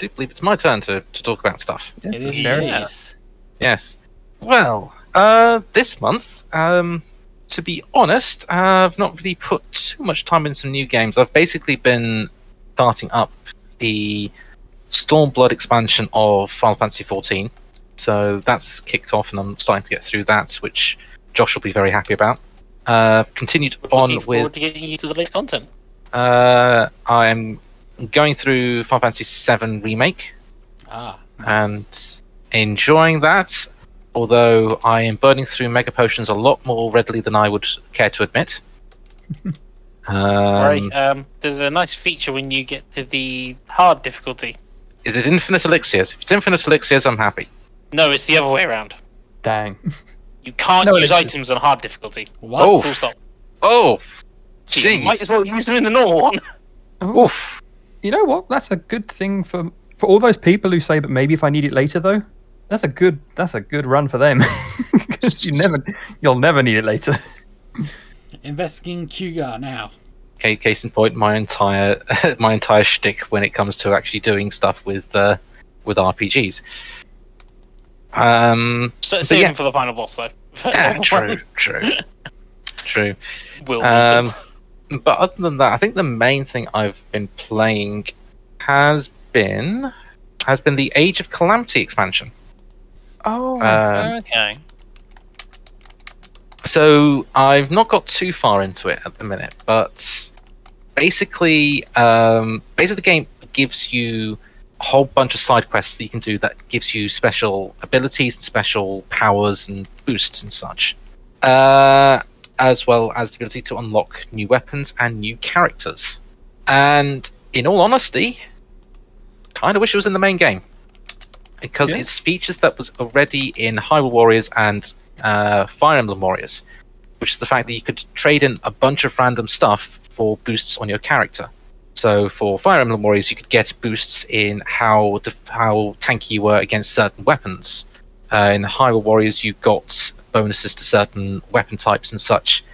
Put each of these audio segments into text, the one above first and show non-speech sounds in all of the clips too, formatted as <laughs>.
Do believe it's my turn to, to talk about stuff. It is Very nice. Yes. Well, uh, this month, um, to be honest, I've not really put too much time in some new games. I've basically been starting up the Stormblood expansion of Final Fantasy XIV. So that's kicked off, and I'm starting to get through that, which Josh will be very happy about. Uh, continued on Looking forward with. to getting you to the latest content. Uh, I'm going through Final Fantasy VII Remake Ah, and enjoying that. Although I am burning through mega potions a lot more readily than I would care to admit. <laughs> um, right. Um, there's a nice feature when you get to the hard difficulty. Is it infinite elixirs? If it's infinite elixirs, I'm happy. No, it's the other way around. Dang. <laughs> You can't No, use it's- items on hard difficulty. What? Oh. Full stop. Oh, So you Jeez. might as well use them in the normal one. <laughs> Oof. You know what? That's a good thing for for all those people who say, "But maybe if I need it later, though." That's a good. That's a good run for them. <laughs> 'Cause you never, you'll never need it later. <laughs> Investigating Cougar now. Okay, case in point, my entire <laughs> my entire shtick when it comes to actually doing stuff with uh, with RPGs. Um, So But save yeah. for the final boss, though. yeah, true, true, true. Will Um, but other than that, I think the main thing I've been playing has been has been the Age of Calamity expansion. Oh, Um, okay. so I've not got too far into it at the minute, but basically, um, basically the game gives you a whole bunch of side quests that you can do that gives you special abilities and special powers and boosts and such, uh, as well as the ability to unlock new weapons and new characters. And in all honesty, kind of wish it was in the main game because Yeah. it's features that was already in Hyrule Warriors and uh, Fire Emblem Warriors, which is the fact that you could trade in a bunch of random stuff for boosts on your character. So for Fire Emblem Warriors, you could get boosts in how def- how tanky you were against certain weapons. Uh, in Hyrule Warriors, you got bonuses to certain weapon types and such.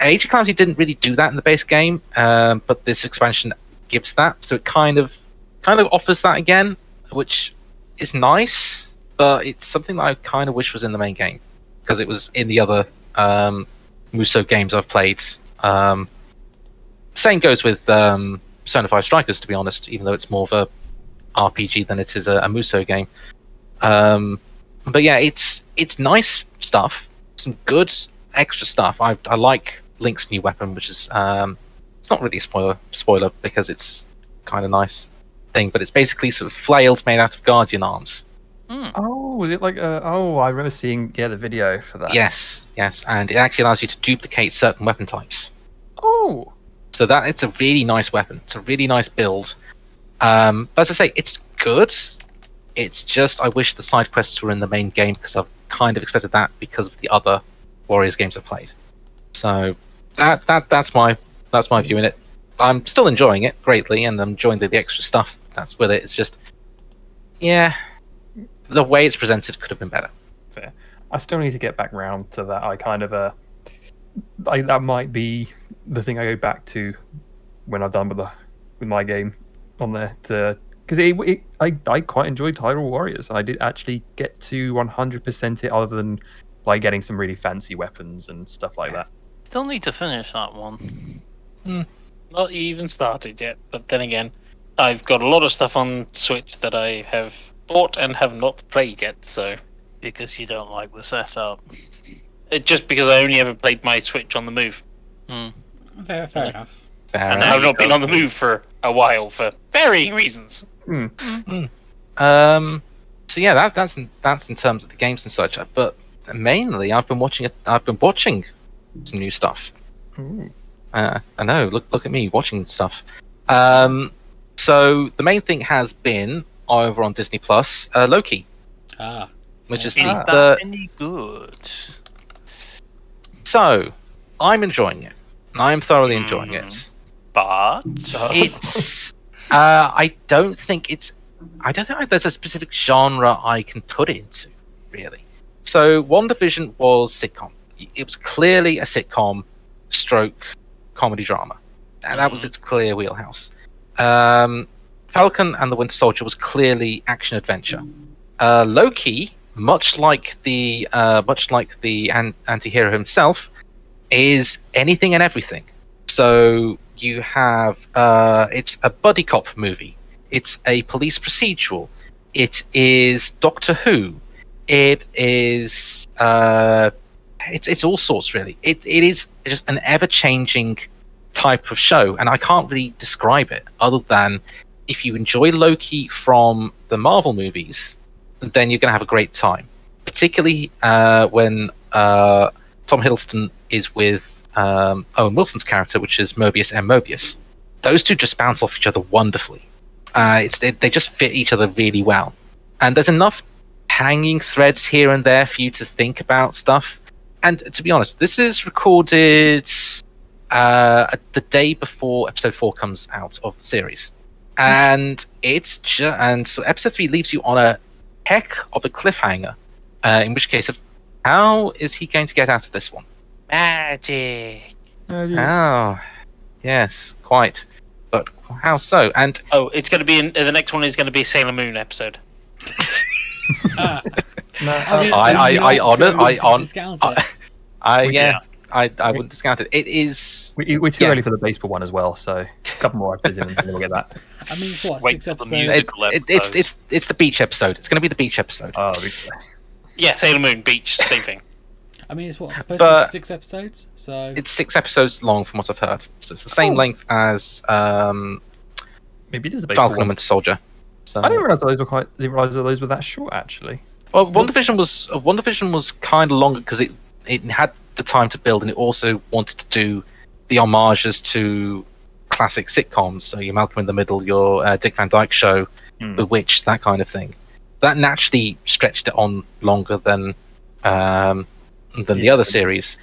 Age of Calamity didn't really do that in the base game, um, but this expansion gives that. So it kind of kind of offers that again, which is nice, but it's something that I kind of wish was in the main game because it was in the other um, Musou games I've played. Um, same goes with um, Persona 5 Strikers, to be honest, even though it's more of a RPG than it is a, a Musou game. Um, but yeah, it's it's nice stuff, some good extra stuff. I I like Link's new weapon, which is um, it's not really a spoiler spoiler because it's kind of nice thing, but it's basically sort of flails made out of guardian arms. oh, was it like? Uh, oh, I remember seeing yeah the video for that. Yes, yes, and it actually allows you to duplicate certain weapon types. Oh, So that it's a really nice weapon. It's a really nice build. Um, but as I say, it's good. It's just I wish the side quests were in the main game because I've kind of expected that because of the other Warriors games I've played. So that that that's my that's my view in it. I'm still enjoying it greatly, and I'm enjoying the, the extra stuff that's with it. It's just, yeah, the way it's presented could have been better. Fair. I still need to get back round to that. I kind of uh, I, that might be the thing I go back to when I'm done with the with my game on there to because it, it I I quite enjoyed Hyrule Warriors. I did actually get to 100% it, other than like getting some really fancy weapons and stuff like that. Still need to finish that one. Hmm. Not even started yet, but then again, I've got a lot of stuff on Switch that I have bought and have not played yet. So because you don't like the setup. it, just because I only ever played my Switch on the move, Fair, fair enough. Fair and enough. I've not been on the move for a while for varying reasons. Um, so yeah, that, that's in, that's in terms of the games and such. But mainly, I've been watching it. I've been watching some new stuff. Uh, I know. Look, look at me watching stuff. Um, so the main thing has been over on Disney Plus, uh, Loki, Ah, which is Is the, that any good? so I'm enjoying it. I'm thoroughly enjoying Hmm. it. But <laughs> It's uh, I don't think it's I don't think there's a specific genre I can put it into really. So WandaVision was sitcom. It was clearly a sitcom stroke comedy drama. And that was its clear wheelhouse. Um, Falcon and the Winter Soldier was clearly action adventure. Uh, Loki, much like the uh, much like the an- anti-hero himself, is anything and everything. So you have uh, it's a buddy cop movie. It's a police procedural. It is Doctor Who. It is uh, it's it's all sorts really. It it is just an ever changing type of show, and I can't really describe it other than if you enjoy Loki from the Marvel movies, then you're going to have a great time. Particularly uh, when uh, Tom Hiddleston is with um, Owen Wilson's character, which is Mobius and Mobius. Those two just bounce off each other wonderfully. Uh, it's they, they just fit each other really well, and there's enough hanging threads here and there for you to think about stuff. And to be honest, this is recorded uh, the day before episode four comes out of the series, and it's ju- and so episode three leaves you on a heck of a cliffhanger. Uh, in which case, of how is he going to get out of this one? Magic. Oh, yes, quite. But how so? And Oh, it's going to be in the next one. Is going to be a Sailor Moon episode. <laughs> ah. No, I, I- I'm I- I honour- I to hon- discount I- it. I yeah. I I wouldn't discount it. It is we, we're too Yeah. early for the baseball one as well, so a couple more episodes in and then we'll get that. <laughs> I mean, it's what Wait six for the episodes. it, it, it's it's it's the beach episode. It's going to be the beach episode. Oh, we- Yeah, Sailor Moon Beach, same thing. I mean, it's what supposed to be six episodes, so It's six episodes long, from what I've heard. So it's the same Oh. length as um, Maybe it is a baseball Falcon and one. Winter Soldier. So, I didn't realize those were quite. Didn't realize that those were that short actually. Well, WandaVision was uh, WandaVision was kind of longer because it it had the time to build, and it also wanted to do the homages to classic sitcoms. So your Malcolm in the Middle, your uh, Dick Van Dyke Show, Hmm. Bewitched, that kind of thing. That naturally stretched it on longer than um, than the other series.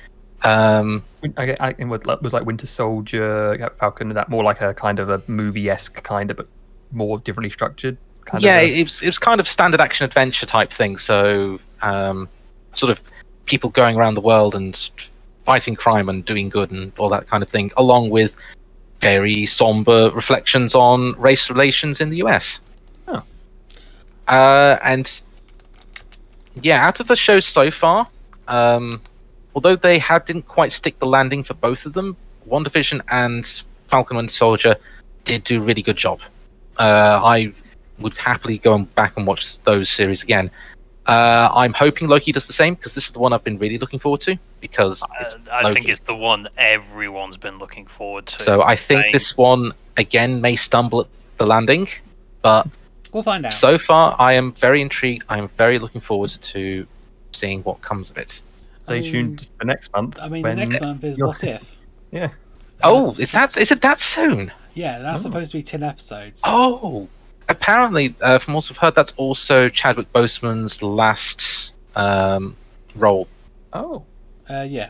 Um, I, I, it was, like- Winter Soldier, Falcon, that more like a kind of a movie esque kind of, but more differently structured. Kind yeah, of a- it was it was kind of standard action adventure type thing. So um, sort of people going around the world and fighting crime and doing good and all that kind of thing, along with very somber reflections on race relations in the US. Oh. Uh, and yeah, out of the shows so far, um, although they had didn't quite stick the landing for both of them, WandaVision and Falcon and Soldier did do a really good job. Uh, I would happily go and back and watch those series again. Uh, I'm hoping Loki does the same because this is the one I've been really looking forward to because it's Uh, I think it's the one everyone's been looking forward to. so I think Right. this one again may stumble at the landing, but we'll find out. so far I am very intrigued. I am very looking forward to seeing what comes of it. Stay I mean- tuned for next month. I mean, when, the next month is What If? Yeah. Oh, That's- is that is it that soon? Yeah, that's Oh. supposed to be ten episodes. Oh, apparently, uh, from what I've heard, that's also Chadwick Boseman's last um, role. Oh, Uh, yeah.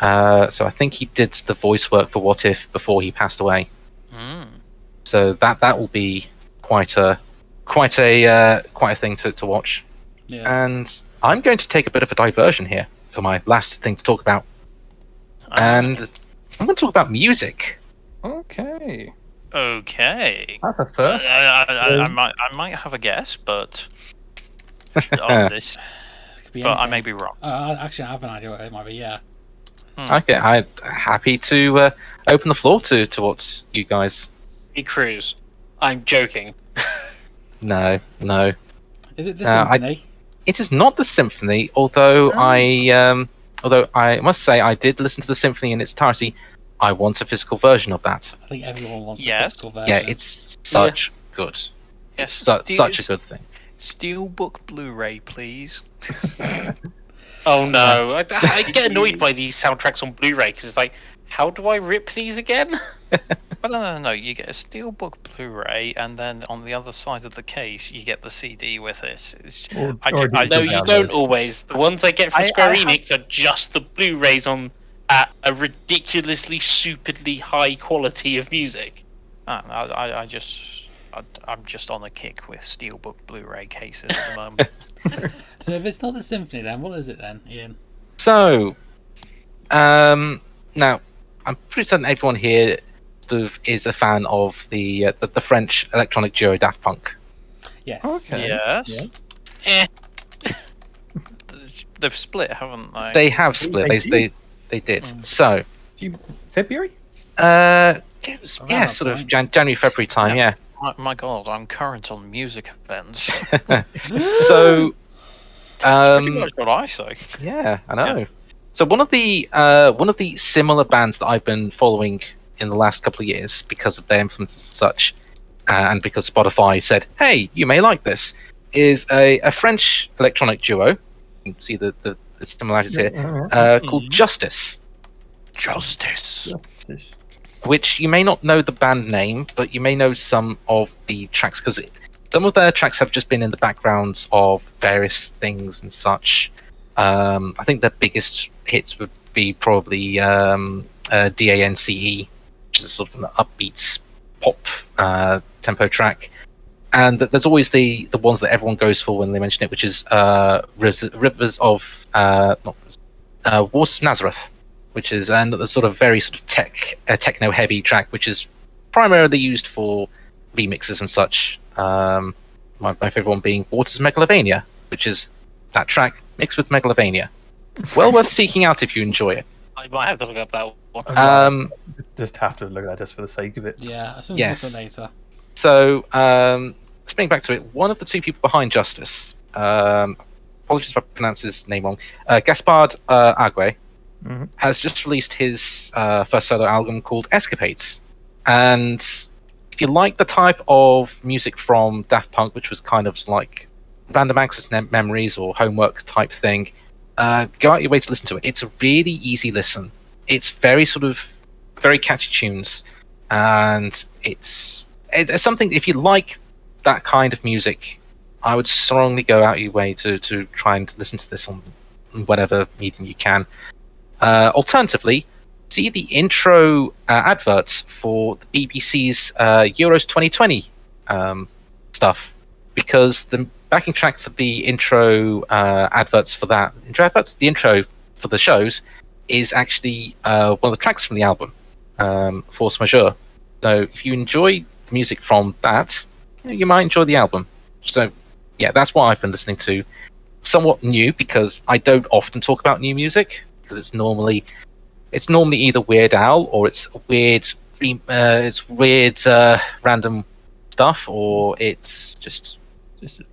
Uh, so I think he did the voice work for What If before he passed away. Mm. So that that will be quite a quite a uh, quite a thing to, to watch. Yeah. And I'm going to take a bit of a diversion here for my last thing to talk about, and I'm going to talk about music. okay. okay. That's a first. I, I, I, I might I might have a guess, but <laughs> on this, It could be but I may be wrong. Uh, actually, I have an idea what it might be. Yeah. Okay, I'm happy to uh, open the floor to to what you guys. Hey, Cruz. I'm joking. <laughs> No, no, Is it the Uh, I- symphony? It is not the symphony. Although I, um, although I must say, I did listen to the symphony in its entirety. I want a physical version of that. I think everyone wants Yeah. a physical version. Yeah, it's such good. Yes, Su- Steel- such a good thing. Steelbook Blu-ray, please. <laughs> Oh no, I, I get annoyed by these soundtracks on Blu-ray because it's like, how do I rip these again? <laughs> Well, no, no, no. You get a Steelbook Blu-ray, and then on the other side of the case, you get the CD with it. It's, Or- I or ju- I- No, you don't always. The ones I get from I- Square I have- Enix are just the Blu-rays on at a ridiculously, stupidly high quality of music. ah, I, I, I just, I, I'm just on a kick with Steelbook Blu-ray cases at the moment. <laughs> <laughs> So if it's not the symphony, then what is it then, Ian? So, um, now I'm pretty certain everyone here sort of is a fan of the uh, the, the French electronic duo Daft Punk. Yes. Okay. yes. Yeah. Eh. <laughs> They've split, haven't they? They have split. they They they, they did. Mm. So, February. uh, it was, Around yeah, sort of. Jan- January February time. Yeah. My, my God, I'm current on music events. <laughs> <laughs> so, Pretty um, much what I say. Yeah, I know. So one of the uh, one of the similar bands that I've been following in the last couple of years because of their influence and such, uh, and because Spotify said, "Hey, you may like this," is a, a French electronic duo. You can see the, the, the similarities here. Uh, called Mhm. Justice, Justice. Which you may not know the band name, but you may know some of the tracks because some of their tracks have just been in the backgrounds of various things and such. Um, I think their biggest hits would be probably um, uh, DANCE, E, which is sort of an upbeat pop uh, tempo track. And there's always the, the ones that everyone goes for when they mention it, which is uh, Rivers of uh, not uh, Nazareth, which is another sort of very sort of tech uh, techno heavy track, which is primarily used for remixes and such. Um, my, my favorite one being Waters Megalovania, which is that track mixed with Megalovania. Well worth seeking out if you enjoy it. I might have to look up that one. Um, Just have to look at that just for the sake of it. Yeah, as soon as Yes. yes. later. so, um, spinning back to it, one of the two people behind Justice, um, apologies if I pronounce his name wrong. Uh, Gaspard uh, Augé Mhm. has just released his uh, first solo album called Escapades, and if you like the type of music from Daft Punk, which was kind of like random access mem- memories or homework type thing, uh, go out your way to listen to it. It's a really easy listen. It's very sort of very catchy tunes, and it's it's something if you like that kind of music, I would strongly go out your way to to try and listen to this on whatever medium you can. Uh, alternatively, see the intro uh, adverts for the BBC's uh, Euros 2020 um, stuff because the backing track for the intro uh, adverts for that intro adverts, the intro for the shows is actually uh, one of the tracks from the album, um, Force Majeure. So if you enjoy the music from that, you, know, you might enjoy the album. So yeah, that's what I've been listening to. Somewhat new because I don't often talk about new music because it's normally it's normally either Weird Al or it's weird uh, it's weird uh, random stuff or it's just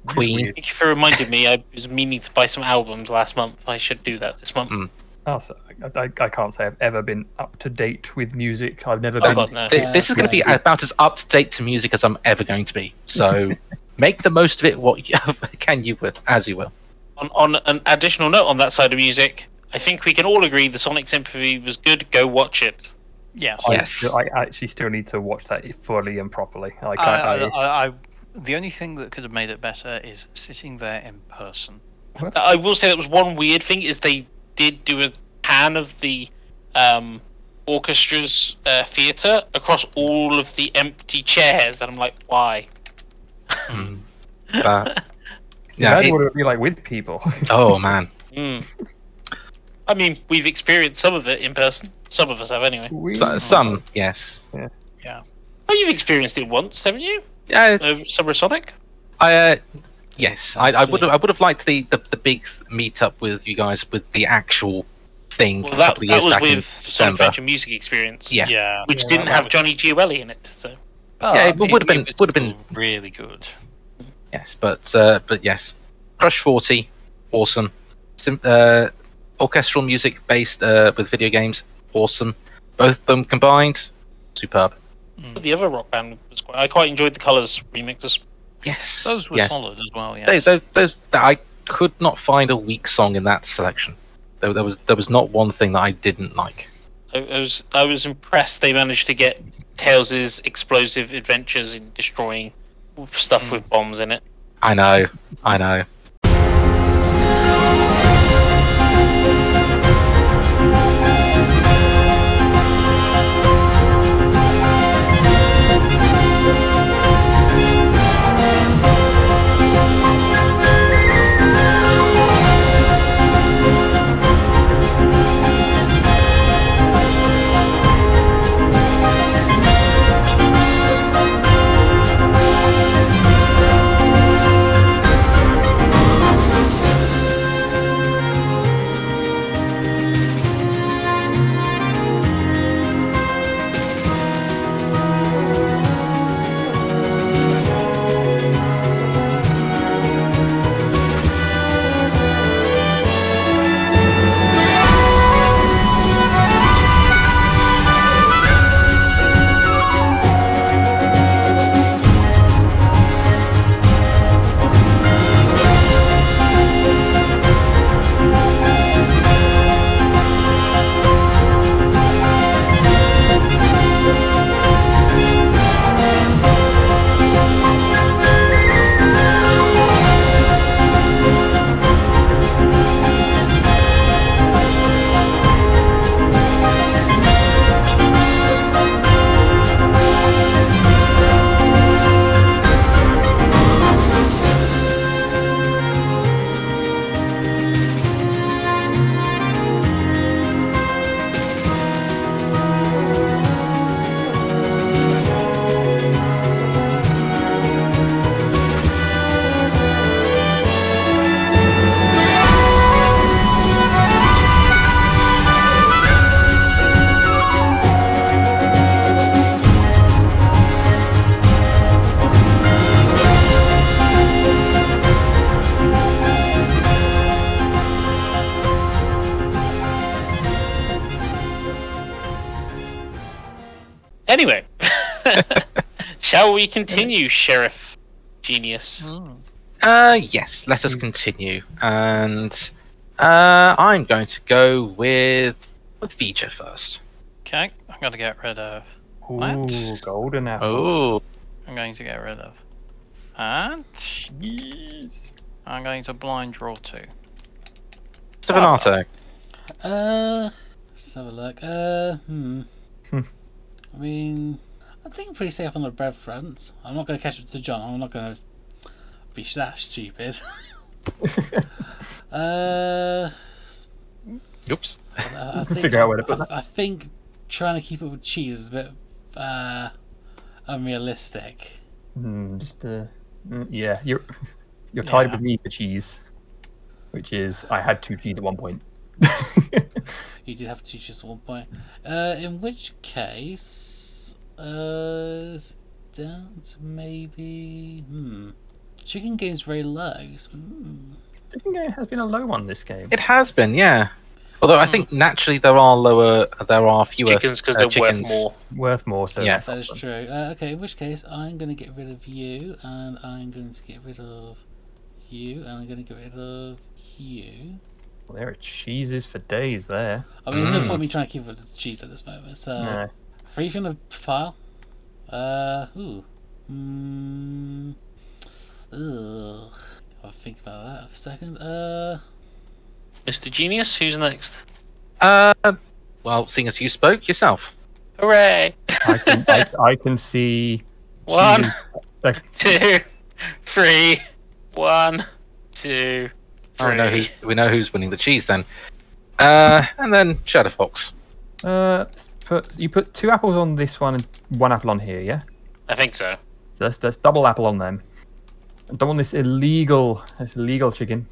Queen. weird. Thank you for reminding me. I was meaning to buy some albums last month. I should do that this month. Mm. Also, I, I, I can't say I've ever been up to date with music. I've never Oh, been. God, no. Th- Yeah, this is going to be about as up to date to music as I'm ever going to be. So <laughs> make the most of it. What you, <laughs> can you with as you will. On, on an additional note on that side of music, I think we can all agree the Sonic Symphony was good. Go watch it. Yes. I, Yes. I actually still need to watch that fully and properly. I I. I, I, I, I, the only thing that could have made it better is sitting there in person. I will say that was one weird thing is they did do a pan of the um, orchestra's uh, theatre across all of the empty chairs, and I'm like, why? But <laughs> yeah, Imagine it- what it would be like with people. <laughs> oh man, Hmm. I mean, we've experienced some of it in person. Some of us have, anyway. We- So- some yes. Yeah. Oh, you've experienced it once, haven't you? Yeah, Over Summer Sonic. I uh, yes, I, I I would. I would have liked the, the the big meet up with you guys with the actual thing Well, a that, couple of that years was back with Sonic December. Adventure Music Experience. Yeah. Yeah. Which Yeah, didn't have Johnny Gioeli in it, so. Yeah, it But would've been- was would've been- really good. Yes, but uh, but yes, Crush 40, awesome. Sim- uh, orchestral music based uh, with video games, awesome. Both of them combined, superb. Mm. The other rock band was quite. I quite enjoyed the Colors remixes. Yes, Those were yes. solid as well. Those, those, those, I could not find a weak song in that selection. There, there was there was not one thing that I didn't like. I, I was I was impressed they managed to get Tails' explosive adventures in destroying stuff mm. with bombs in it. I know, I know. Shall we continue, Sheriff Genius? Uh, yes, let us continue. And uh, I'm going to go with with Vija first. Okay, I'm going to get rid of. Ooh, golden apple. Oh, I'm going to get rid of. And Jeez. I'm going to blind draw two. Savanato. Uh, let's have a look. Uh, hmm. Hmm. I mean, I think I'm pretty safe on the bread front. I'm not going to catch up to John. I'm not going to be that stupid. <laughs> uh, Oops. I, I think, Figure out where to put I, I think trying to keep up with cheese is a bit uh, unrealistic. Hmm, just uh, mm, yeah, you're <laughs> you're tied Yeah. with me for cheese, which is I had two cheese at one point. You did have two cheese at one point. Uh, in which case, uh, it's down to maybe hmm. Chicken game's very low. so, Hmm. I think has been a low one this game. It has been, yeah. Although I think naturally there are lower, there are fewer Chickens because uh, they're chickens. worth more. Worth more, so Yeah. that's That is awesome. true. Uh, okay, in which case, I'm going to get rid of you, and I'm going to get rid of you, and I'm going to get rid of you. Well, there are cheeses for days there. I mean, there's no Mm. point me trying to keep up with the cheese at this moment. So, Nah. Free from the file. Uh, ooh. Mm, ugh. I'll think about that for a second. Uh, Mr. Genius, who's next? Uh, well, seeing as you spoke yourself. Hooray! I can I, <laughs> I can see One, cheeses- like, two, three. One, two, Oh, no, three. we know who's winning the cheese then. Uh, and then Shadow Fox. uh, put you put two apples on this one and one apple on here, yeah. I think so. So that's that's double apple on them. I don't want this illegal this illegal chicken.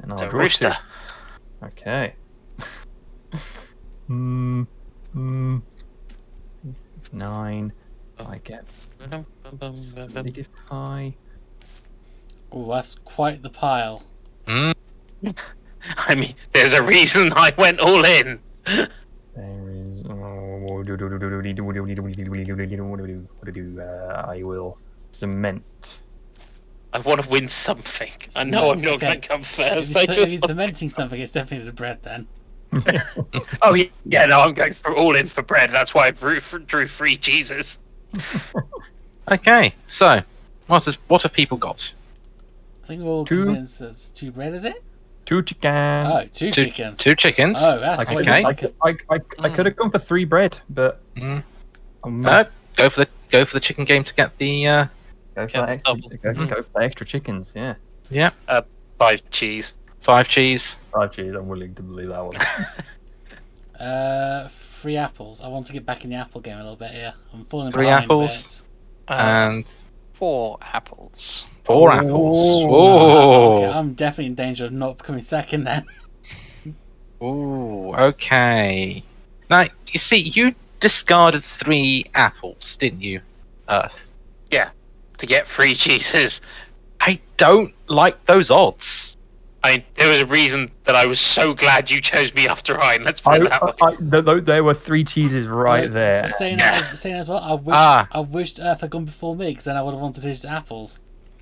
And I'll It's a draw two. Okay. <laughs> Hmm. Hmm. Nine. I get solidify. Oh, that's quite the pile. Mm, <laughs> I mean, there's a reason I went all in. There is. oh, I will cement. I want to win something. I know I'm not Okay. going to come If first. I he's, if he's just... cementing something, it's definitely the bread then. <laughs> Oh yeah, yeah. No, I'm going for all in for bread. That's why I drew, drew three cheeses. <laughs> okay, so what has what have people got? I think we're all Two. convinced it's two bread, is it? Two chicken. Oh, two Two chickens. Two chickens. Oh, that's I Okay. I, could, I, I, I could have gone for three bread, but Mm. I'm Uh, go for the go for the chicken game to get the. Uh, go for Get the extra, go, Mm. go for the extra chickens. Yeah. yeah, Five cheese. five cheese. Five cheese. I'm willing to believe that one. <laughs> Uh, three apples. I want to get back in the apple game a little bit here. I'm falling Three behind apples? a bit. Uh, and four apples. Four Oh. apples. Oh. Okay, I'm definitely in danger of not becoming second then. Ooh, okay. Now you see, you discarded three apples, didn't you, Earth? Yeah, to get three <laughs> cheeses. I don't like those odds. I mean, there was a reason that I was so glad you chose me after Ryan. Let's put I, it that way. I, I, th- th- there were three cheeses right there. Saying as, saying as well, I wish Ah. <laughs> I wished Earth had gone before me because then I would have wanted his apples.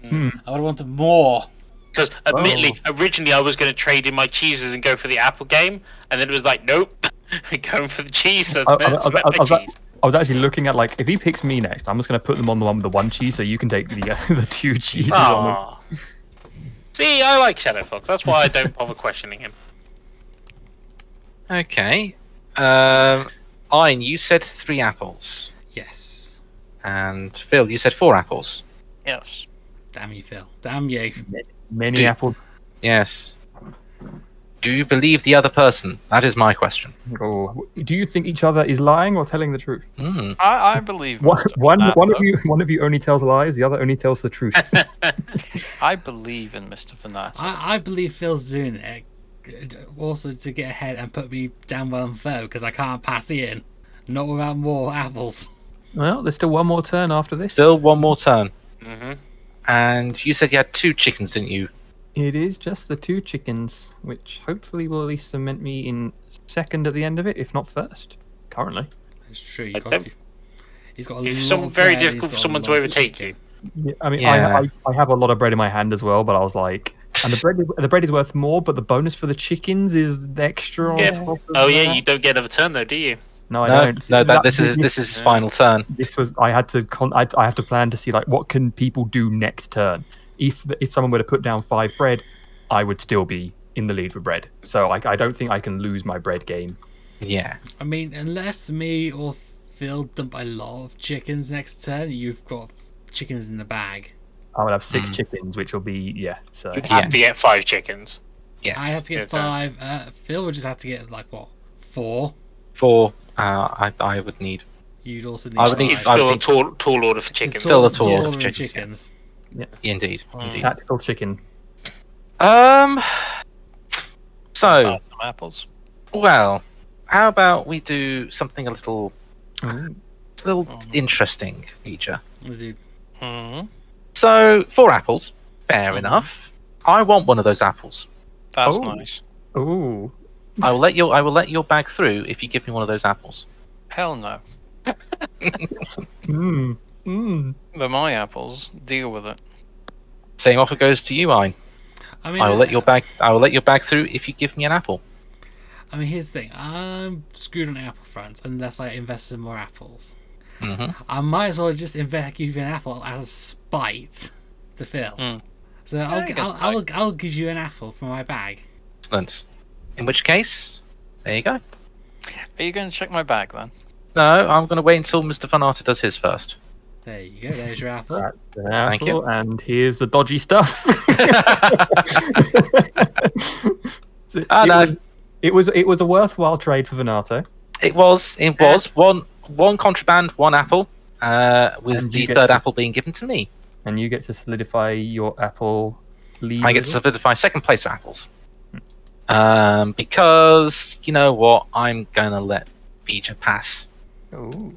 Hmm. I would have wanted more. Because admittedly, originally I was going to trade in my cheeses and go for the apple game, and then it was like, nope, <laughs> going for the cheese. So I, I, I, I, I, was, cheese. I was actually looking at like if he picks me next, I'm just going to put them on the one with the one cheese, so you can take the uh, <laughs> the two cheeses on them. Aw. See, I like Shadow Fox. That's why I don't <laughs> bother questioning him. Okay. Um, Ein, you said three apples, Yes. and Phil, you said four apples. Yes. Damn you, Phil. Damn you. Many Do- apple. Yes. Do you believe the other person? That is my question. Oh, do you think each other is lying or telling the truth? Hmm. I, I believe One, Mr. one, Fernando. one of you, one of you only tells lies. The other only tells the truth. <laughs> I believe in Mr. Fanatic. I, I believe Phil's doing it uh, also to get ahead and put me down one third because I can't pass in. Not without more apples. well, there's still one more turn after this. Still one more turn. hmm And you said you had two chickens, didn't you? It is just the two chickens, which hopefully will at least cement me in second at the end of it, if not first. Currently. It's true. You got, He's got a It's lot some of very bread, difficult for someone to overtake you. Yeah, I mean, Yeah. I, I I have a lot of bread in my hand as well, but I was like, and the bread is, the bread is worth more, but the bonus for the chickens is the extra. On Yeah. top of Oh yeah, that. you don't get another turn though, do you? No, I No, don't. no, that, That- this is this is his Yeah. final turn. this was I had to con- I, I have to plan to see like what can people do next turn. If if someone were to put down five bread, I would still be in the lead for bread. So like I don't think I can lose my bread game. Yeah. I mean, unless me or Phil dump a lot of chickens next turn, you've got chickens in the bag. I would have six Mm. chickens, which will be yeah. So You'd Yeah. have to get five chickens. Yeah, I have to get so- five. Uh, Phil would just have to get like what four. Four. Uh, I I would need. You'd also need. I would five. need- It's I still would a need- tall, tall order for It's chickens. Still a tall tall order order of of chickens, chickens. Indeed. Mm. Indeed. tactical chicken. Um. So Uh, some apples. well, how about we do something a little, Ooh. a little interesting, feature. We do- hmm So four apples. Fair Mhm. enough. I want one of those apples. That's Oh. nice. Ooh. I will let your I will let your bag through if you give me one of those apples. Hell no. Mm. Mm. They're my apples. Deal with it. Same offer goes to you, Ein. I mean, I will uh, let your bag. I will let your bag through if you give me an apple. I mean, here's the thing. I'm screwed on the apple front unless I invest in more apples. hmm I might as well just invest, give you an apple as a spite to Phil. Mm. So I'll, I guess I'll, I'll, I'll give you an apple from my bag. Excellent. In which case, there you go. Are you going to check my bag then? No, I'm going to wait until Mr. Fanata does his first. There you go. There's your apple. <laughs> That's an Thank you. and here's the dodgy stuff. <laughs> <laughs> it, I know. was, it was it was a worthwhile trade for Venato. It was. It was one one contraband, one apple, uh, with the third to- apple being given to me. and you get to solidify your apple lead. I get to solidify second place for apples. Um, because you know what, I'm gonna let Vija pass. Ooh.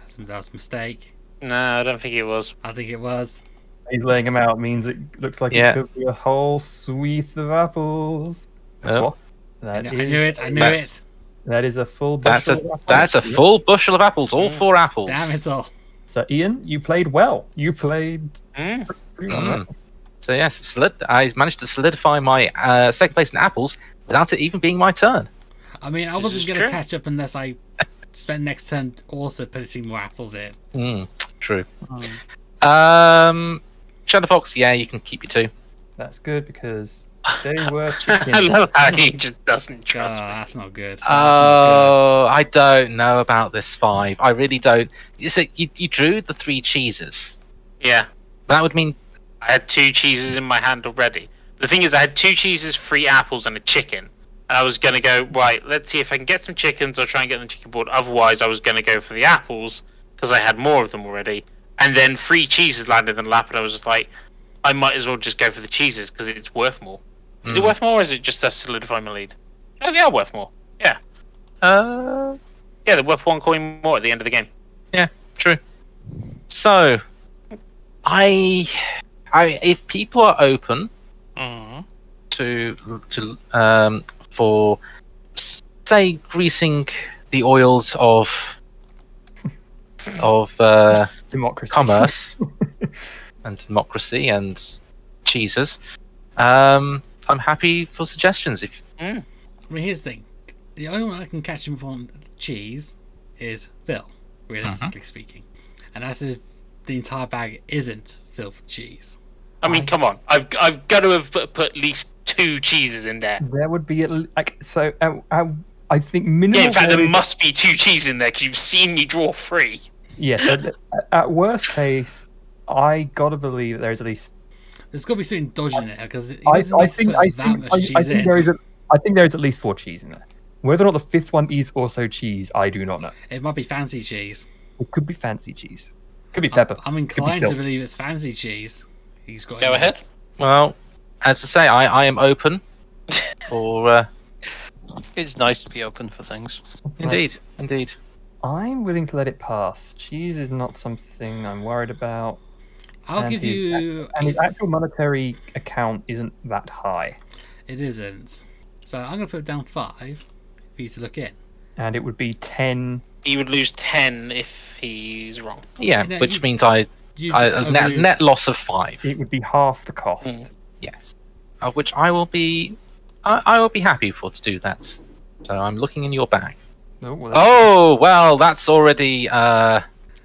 That's, that's a mistake. No, I don't think it was. I think it was. He's laying them out means it looks like Yeah. it could be a whole suite of apples. That's Yep. what? I, That kn- I knew it. I knew it. That is a full That's bushel a of apples. that's a Yep. full bushel of apples, all four apples. Damn it all. So Ian, you played well. You played pretty well. Mm. Right? So yes, solid- I managed to solidify my uh, second place in apples without it even being my turn. I mean, I wasn't going to catch up unless I <laughs> spent next turn also putting more apples in. Mm, true. Um, Shadow Fox, yeah, you can keep your two. That's good because <laughs> they were <laughs> I love how he just doesn't Oh, trust me. that's not good. That's not Oh, I don't know about this five. I really don't. You said you, you drew the three cheeses. Yeah, That would mean I had two cheeses in my hand already. The thing is, I had two cheeses, three apples, and a chicken. And I was gonna go right. Let's see if I can get some chickens. I'll try and get the chicken board. Otherwise, I was gonna go for the apples because I had more of them already. And then three cheeses landed in the lap, and I was just like, I might as well just go for the cheeses because it's worth more. Is it Mm. worth more, or is it just to solidify my lead? Oh, they are worth more. Yeah, uh, yeah, they're worth one coin more at the end of the game. Yeah, true. So, I, I if people are open hmm to to um for say greasing the oils of of uh, Democracy. commerce <laughs> and democracy and cheeses. Um, I'm happy for suggestions. If good. I mean, here's the thing. The only one I can catch him on cheese is Phil, realistically speaking. And as if the entire bag isn't filled with cheese. I mean, come on, I've I've got to have put, put at least two cheeses in there. There would be at like so. Uh, uh, I think minimal. Yeah, in fact, there must be two cheeses in there because you've seen me draw three. Yes. at, at worst case, I gotta believe there is at least. There's got to be something dodgy in it because he I, doesn't I think. I that think. much I, cheese I think in. there is. A, I think there is at least four cheese in there. Whether or not the fifth one is also cheese, I do not know. It might be fancy cheese. It could be fancy cheese. Could be I- pepper. I'm inclined to believe it's fancy cheese. He's got. Go in there. ahead. well, as I say, I, I am open <laughs> for uh, It's nice to be open for things. indeed, indeed. I'm willing to let it pass. Cheese is not something I'm worried about, I'll And give his- you. and his actual monetary account isn't that high. It isn't. So I'm going to put down five for you to look in. and it would be ten. He would lose ten if he's wrong. Yeah, You know, which you- means I, You I uh, net, lose- net loss of five. It would be half the cost. Mm. Yes, of which I will be, I, I will be happy for to do that. So I'm looking in your bag. Oh, well, that's- Oh well, that's already uh,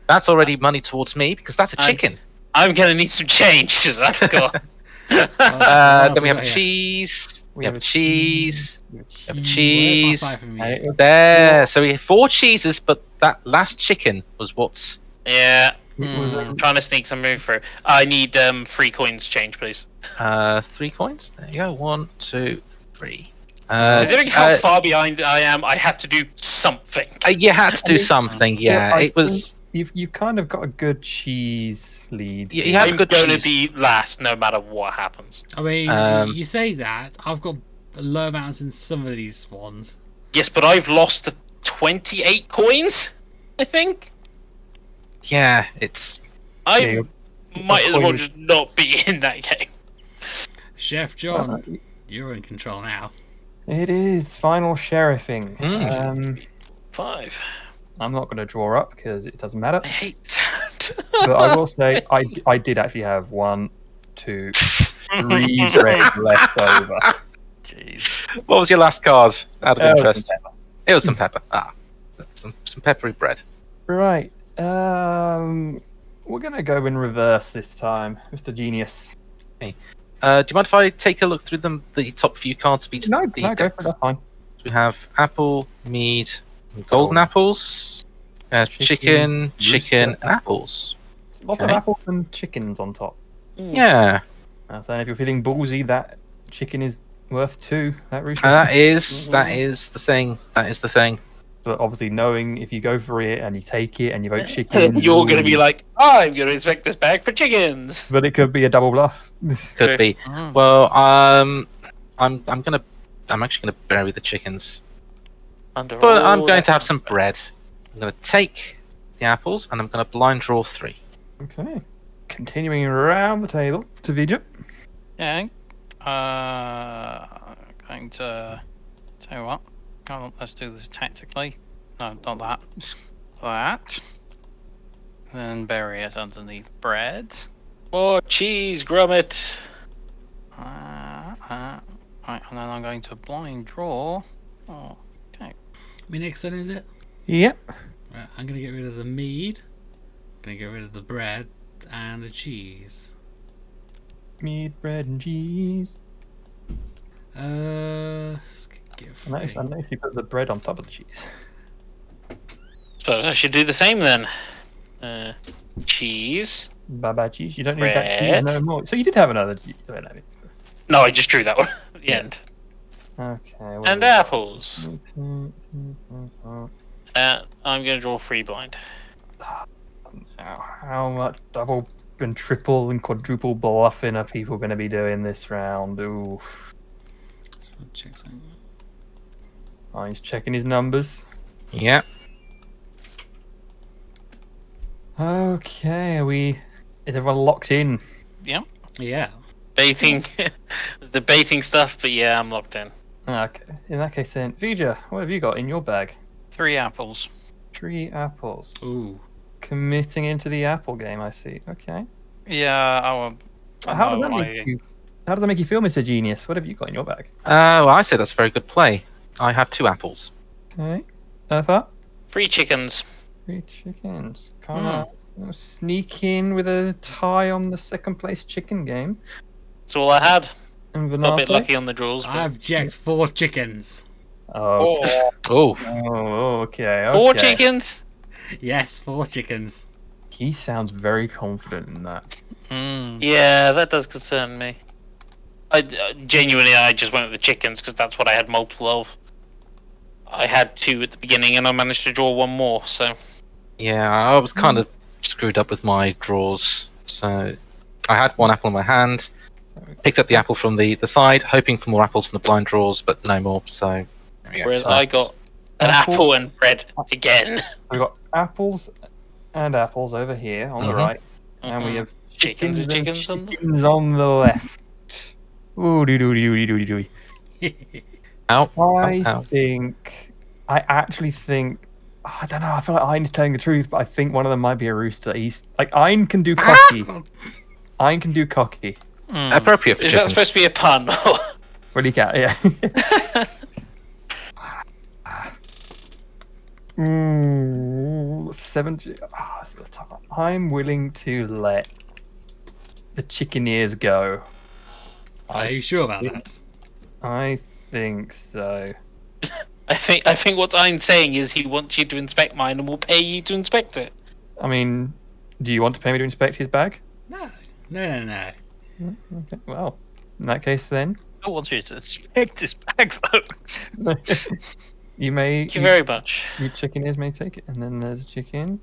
that's already money towards me because that's a chicken. I'm gonna need some change because I've <laughs> got. Uh, else then we we have got a cheese. We have a cheese. cheese. Which- Have a Where's my cheese. five from you? Okay, There. So we have four cheeses, but that last chicken was what's. yeah, It was, um, I'm trying to sneak something through. I need um three coins change, please. Uh, three coins. There you go. One, two, three. Uh, Considering how uh, far behind I am, I had to do something. uh, you had to do something. Yeah, I it was. You've you've kind of got a good cheese lead. You- you have I'm gonna be last no matter what happens. I mean, Um, you say that. I've got low amounts in some of these spawns. Yes, but I've lost 28 coins. I think Yeah, it's. I Yeah, might as well just not be <laughs> in that game. Chef Uh, John, you're in control now. It is final sheriffing. Mm. Um, Five. I'm not going to draw up because it doesn't matter. I hate that. <laughs> But I will say I, I did actually have one, two, three <laughs> bread left over. Jeez. What was your last card? Out of Oh, some interest. pepper. It was some pepper. Ah, some some peppery bread. Right. Um, we're going to go in reverse this time, Mr. Genius. Uh, do you mind if I take a look through them, the top few cards of each No, of the no, go for decks? it. That's fine. We have apple, mead, and golden apples, uh, Chicken, chicken, chicken, and apples. Lots Okay. of apples and chickens on top. Yeah, Uh, so if you're feeling ballsy, that chicken is worth two. That rooster. and that is that is the thing. That is the thing. But obviously, knowing if you go for it and you take it and you vote <laughs> chicken, You're gonna be like, I'm gonna inspect this bag for chickens. But it could be a double bluff. <laughs> Could be. Mm. Well, um, I'm I'm gonna I'm actually gonna bury the chickens, Under but I'm going to have some bread. I'm gonna take the apples and I'm gonna blind draw three. okay. Continuing around the table to Vija. Yeah. Uh, going to tell you what. Come on, let's do this tactically. No, not that. that. Then bury it underneath bread. More cheese, Grummet. Uh, uh, right, and then I'm going to blind draw. Oh, My next turn is it? Yep. Right, I'm gonna get rid of the mead. Gonna get rid of the bread and the cheese. Mead, bread, and cheese. Uh, let's get I noticed, I free. noticed you put the bread on top of the cheese. Suppose I should do the same then. Uh, cheese. Baba cheese. You don't need that cheese Bread. no more. So you did have another cheese. no. No, I just drew that one <laughs> at the Yeah. end. Okay. what And is it? apples. Uh, I'm gonna draw three blind. Now, how much double and triple and quadruple bluffing are people going to be doing this round? Ooh. Check something. Oh, he's checking his numbers. Yeah. Okay, are we. Is everyone locked in? Yeah. Yeah. Baiting, <laughs> debating stuff, but yeah, I'm locked in. Okay. In that case, then, Vija, what have you got in your bag? three apples. Three apples. Ooh. Committing into the apple game, I see. Okay. Yeah, I will. How does that make I- you? How does that make you feel, Mr. Genius? What have you got in your bag? Uh, well, I say that's a very good play. I have two apples. Okay. Eartha? Three chickens. Three chickens. Come Hmm. on. We'll Sneak in with a tie on the second place chicken game. That's all I had. And Got a bit lucky on the draws. But... I've checked four chickens. Oh, Oh, <laughs> oh, okay. Four chickens. Yes, four chickens. He sounds very confident in that. Hmm. Yeah, that does concern me. I uh, genuinely, I just went with the chickens because that's what I had multiple of. I had two at the beginning, and I managed to draw one more. So yeah. I was kind of screwed up with my draws. So I had one apple in my hand, picked up the apple from the, the side, hoping for more apples from the blind draws, but no more. So there we go. whereas So- I got an Apple. apple and bread again. We've got apples and apples over here on the Mhm. right, and we Mhm. have Chickens chickens and and chickens on the- chickens on the left. Ooh, doo doo doo doo doo <laughs> doo. Ow, I ow, ow. think I actually think I don't know. I feel like Ian's telling the truth, but I think one of them might be a rooster. He's like Ein can do cocky. <laughs> Ein can do cocky. Hmm. Appropriate for Is that chickens. supposed to be a pun? What do you get? Yeah. <laughs> <laughs> mm, seventy. ah, that's the tough one. I'm willing to let the chicken ears go. Are you sure about that? I think so. I think I think what I'm saying is he wants you to inspect mine and will pay you to inspect it. I mean, do you want to pay me to inspect his bag? No, no, no, no. Okay, well, in that case, then I want you to inspect his bag, though. <laughs> you may. Thank you very much. you chicken ears may take it, and then there's a chicken,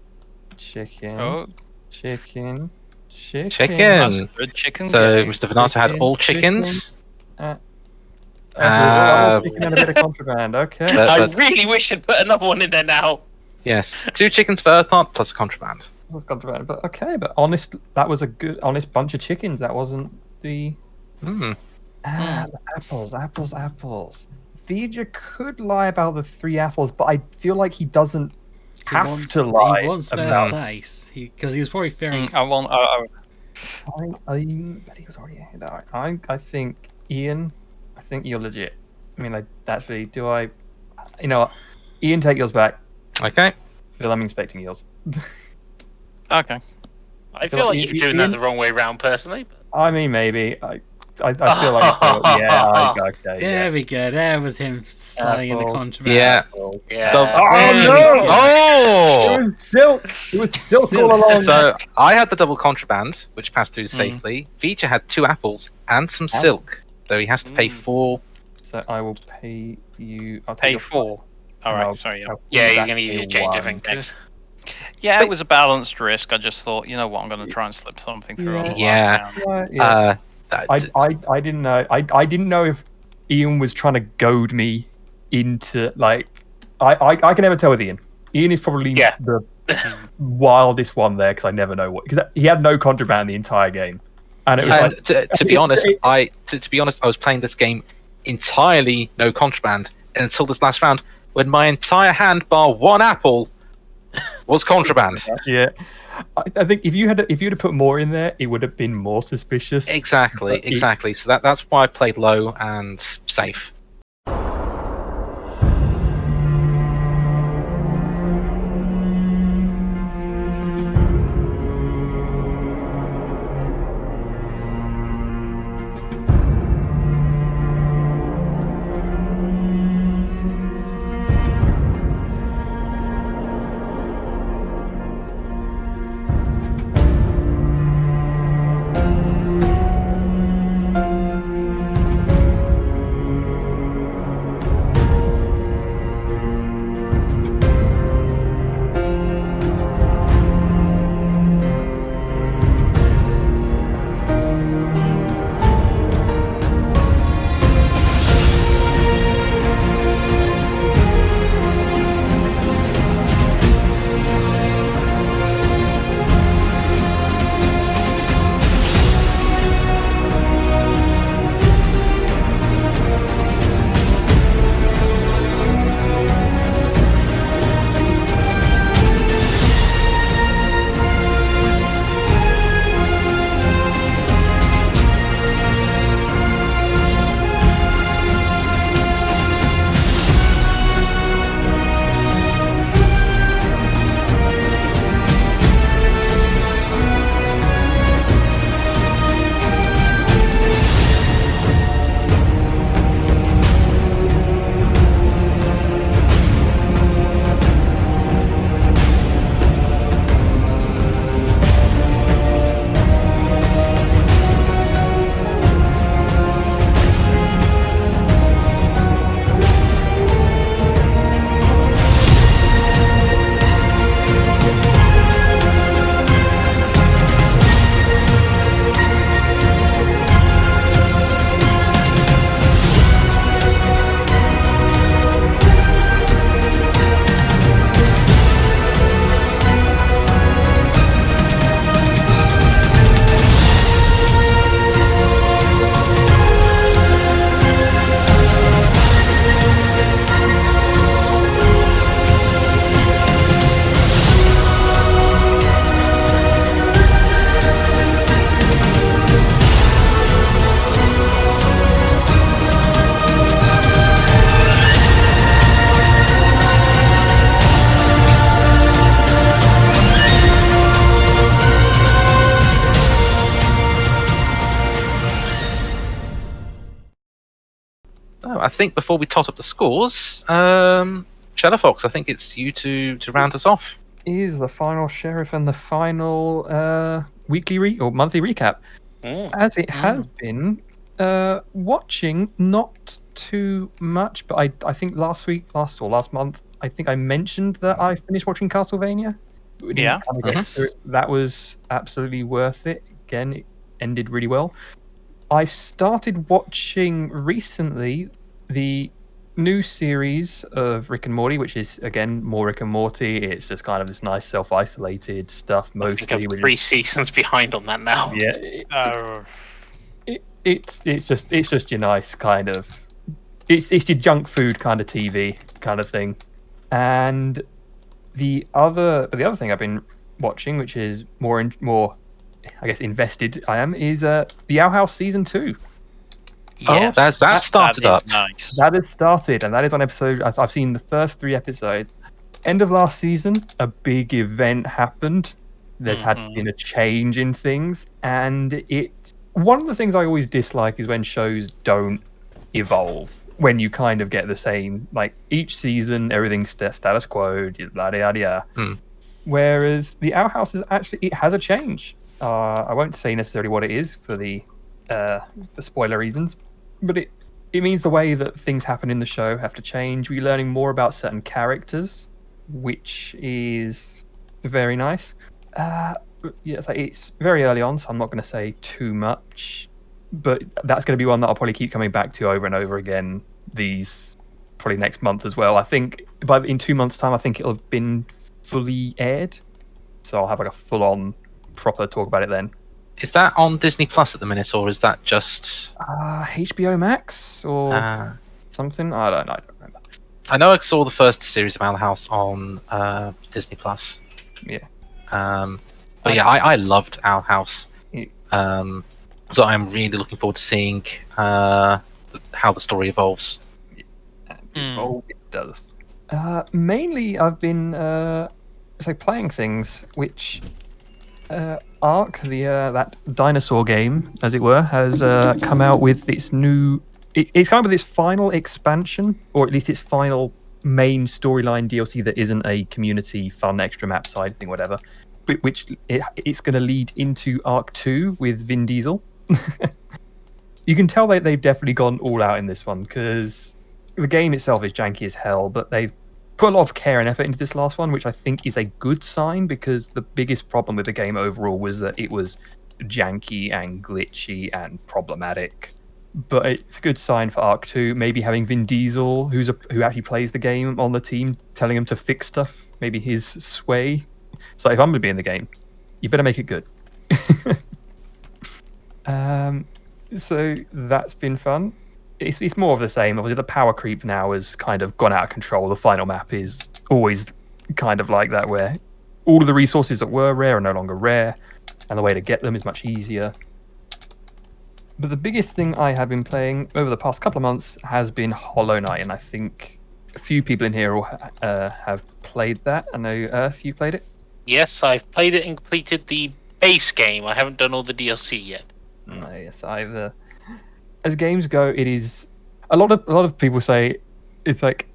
chicken, Oh, chicken, chicken. Chicken. that's a good chicken. So game. Mr. Venato had Chicken, all chicken. chickens. Uh, Uh, chicken and a bit of contraband. Okay. <laughs> But- I but- really wish I'd put another one in there now. yes, two chickens for Earthpart plus a contraband. That's contraband. But okay, but honest, that was a good, honest bunch of chickens. That wasn't the Hmm. ah, the apples, apples, apples. Vija could lie about the three apples, but I feel like he doesn't He have wants, to lie He wants first about. place because he, was probably fearing. Mm, I want. I, I, I, I, but he was already ahead. I, I, I think Ian. I think you're legit. I mean, I actually do. I, you know, what? Ian, take yours back. Okay. Phil, I'm inspecting yours. <laughs> okay. I Feel feel like like you- you're doing that the wrong way round, personally. But I mean, maybe. I, I, I feel like. I <laughs> feel, yeah. I, okay. There Yeah. we go. There was him starting in the Apple. contraband. Yeah. yeah. So- Oh no! go. It Oh! was silk. It was silk, Silk. all along. So I had the double contraband, which passed through Mm. safely. Feature had two apples and some Ow. silk, so he has to pay Mm. four. So I will pay you. I'll take Pay your four. All right. I'll- Sorry. Yeah. I'll yeah, he's going to give you a change, I one. think. Yeah, it was a balanced risk. I just thought, you know what, I'm going to try and slip something through. Yeah. on the Yeah. Yeah, yeah. Uh, I, I, I didn't know. I, I didn't know if Ian was trying to goad me into like. I, I, I can never tell with Ian. Ian is probably Yeah. the <laughs> wildest one there because I never know what because he had no contraband the entire game, and it was and like to, to be <laughs> honest, it- I to, to be honest, I was playing this game entirely no contraband until this last round, when my entire hand bar one apple was contraband. <laughs> yeah. I, I think if you had if you'd have put more in there, it would have been more suspicious. Exactly, But it- exactly. So that that's why I played low and safe. Think before we tot up the scores, um, Shadow Fox, I think it's you to to round us off. Is the final sheriff and the final uh, weekly re- or monthly recap. Mm. As it has been, uh, watching not too much, but I I think last week, last or last month, I think I mentioned that I finished watching Castlevania. Yeah. kinda get Mhm. That was absolutely worth it. Again, it ended really well. I started watching recently the new series of Rick and Morty, which is again more Rick and Morty. It's just kind of this nice self-isolated stuff mostly. Three is- <laughs> seasons behind on that now. yeah, it- Uh, it, it's it's just it's just your nice kind of it's it's your junk food kind of TV kind of thing, and the other but the other thing I've been watching, which is more in, more I guess invested I am, is uh the Owl House season two. Oh, that's that started is up. Nice. That has started, and that is on episode. I've, I've seen the first three episodes. End of last season, a big event happened. There's had Mhm. been a change in things, and it. One of the things I always dislike is when shows don't evolve. When you kind of get the same, like each season, everything's status quo, yada yada yada. Hmm. Whereas the Owl House is actually it has a change. Uh, I won't say necessarily what it is for the uh, for spoiler reasons, but it it means the way that things happen in the show have to change. We're learning more about certain characters, which is very nice. Uh, yeah, it's, like, it's very early on, so I'm not going to say too much, but that's going to be one that I'll probably keep coming back to over and over again. These probably next month as well. I think by in two months' time, I think it'll have been fully aired, so I'll have like a full-on proper talk about it then. Is that on Disney Plus at the minute, or is that just? Uh, HBO Max or Uh, something? I don't know. I don't remember. I know I saw the first series of Owl House on uh, Disney Plus. Yeah. Um, but yeah, I, I loved Owl House. Yeah. Um, so I'm really looking forward to seeing uh, how the story evolves. Mm. Oh, it does. Uh, mainly, I've been uh, so playing things which uh, Ark, the uh, that dinosaur game, as it were, has uh, come out with its new. It, it's come out with its final expansion, or at least its final main storyline DLC that isn't a community fun extra map side thing, whatever. whi- Which it, it's going to lead into Ark Two with Vin Diesel. <laughs> you can tell they they've definitely gone all out in this one because the game itself is janky as hell, but they've put a lot of care and effort into this last one, which I think is a good sign because the biggest problem with the game overall was that it was janky and glitchy and problematic. But it's a good sign for Ark 2. Maybe having Vin Diesel, who's a, who actually plays the game on the team, telling him to fix stuff. Maybe his sway. So if I'm going to be in the game, you better make it good. <laughs> um, so that's been fun it's, it's more of the same. Obviously, the power creep now has kind of gone out of control. The final map is always kind of like that, where all of the resources that were rare are no longer rare, and the way to get them is much easier. But the biggest thing I have been playing over the past couple of months has been Hollow Knight, and I think a few people in here will, uh, have played that. I know Earth, you played it. Yes, I've played it and completed the base game. I haven't done all the DLC yet. No, yes, I've. Uh, as games go, it is a lot of a lot of people say it's like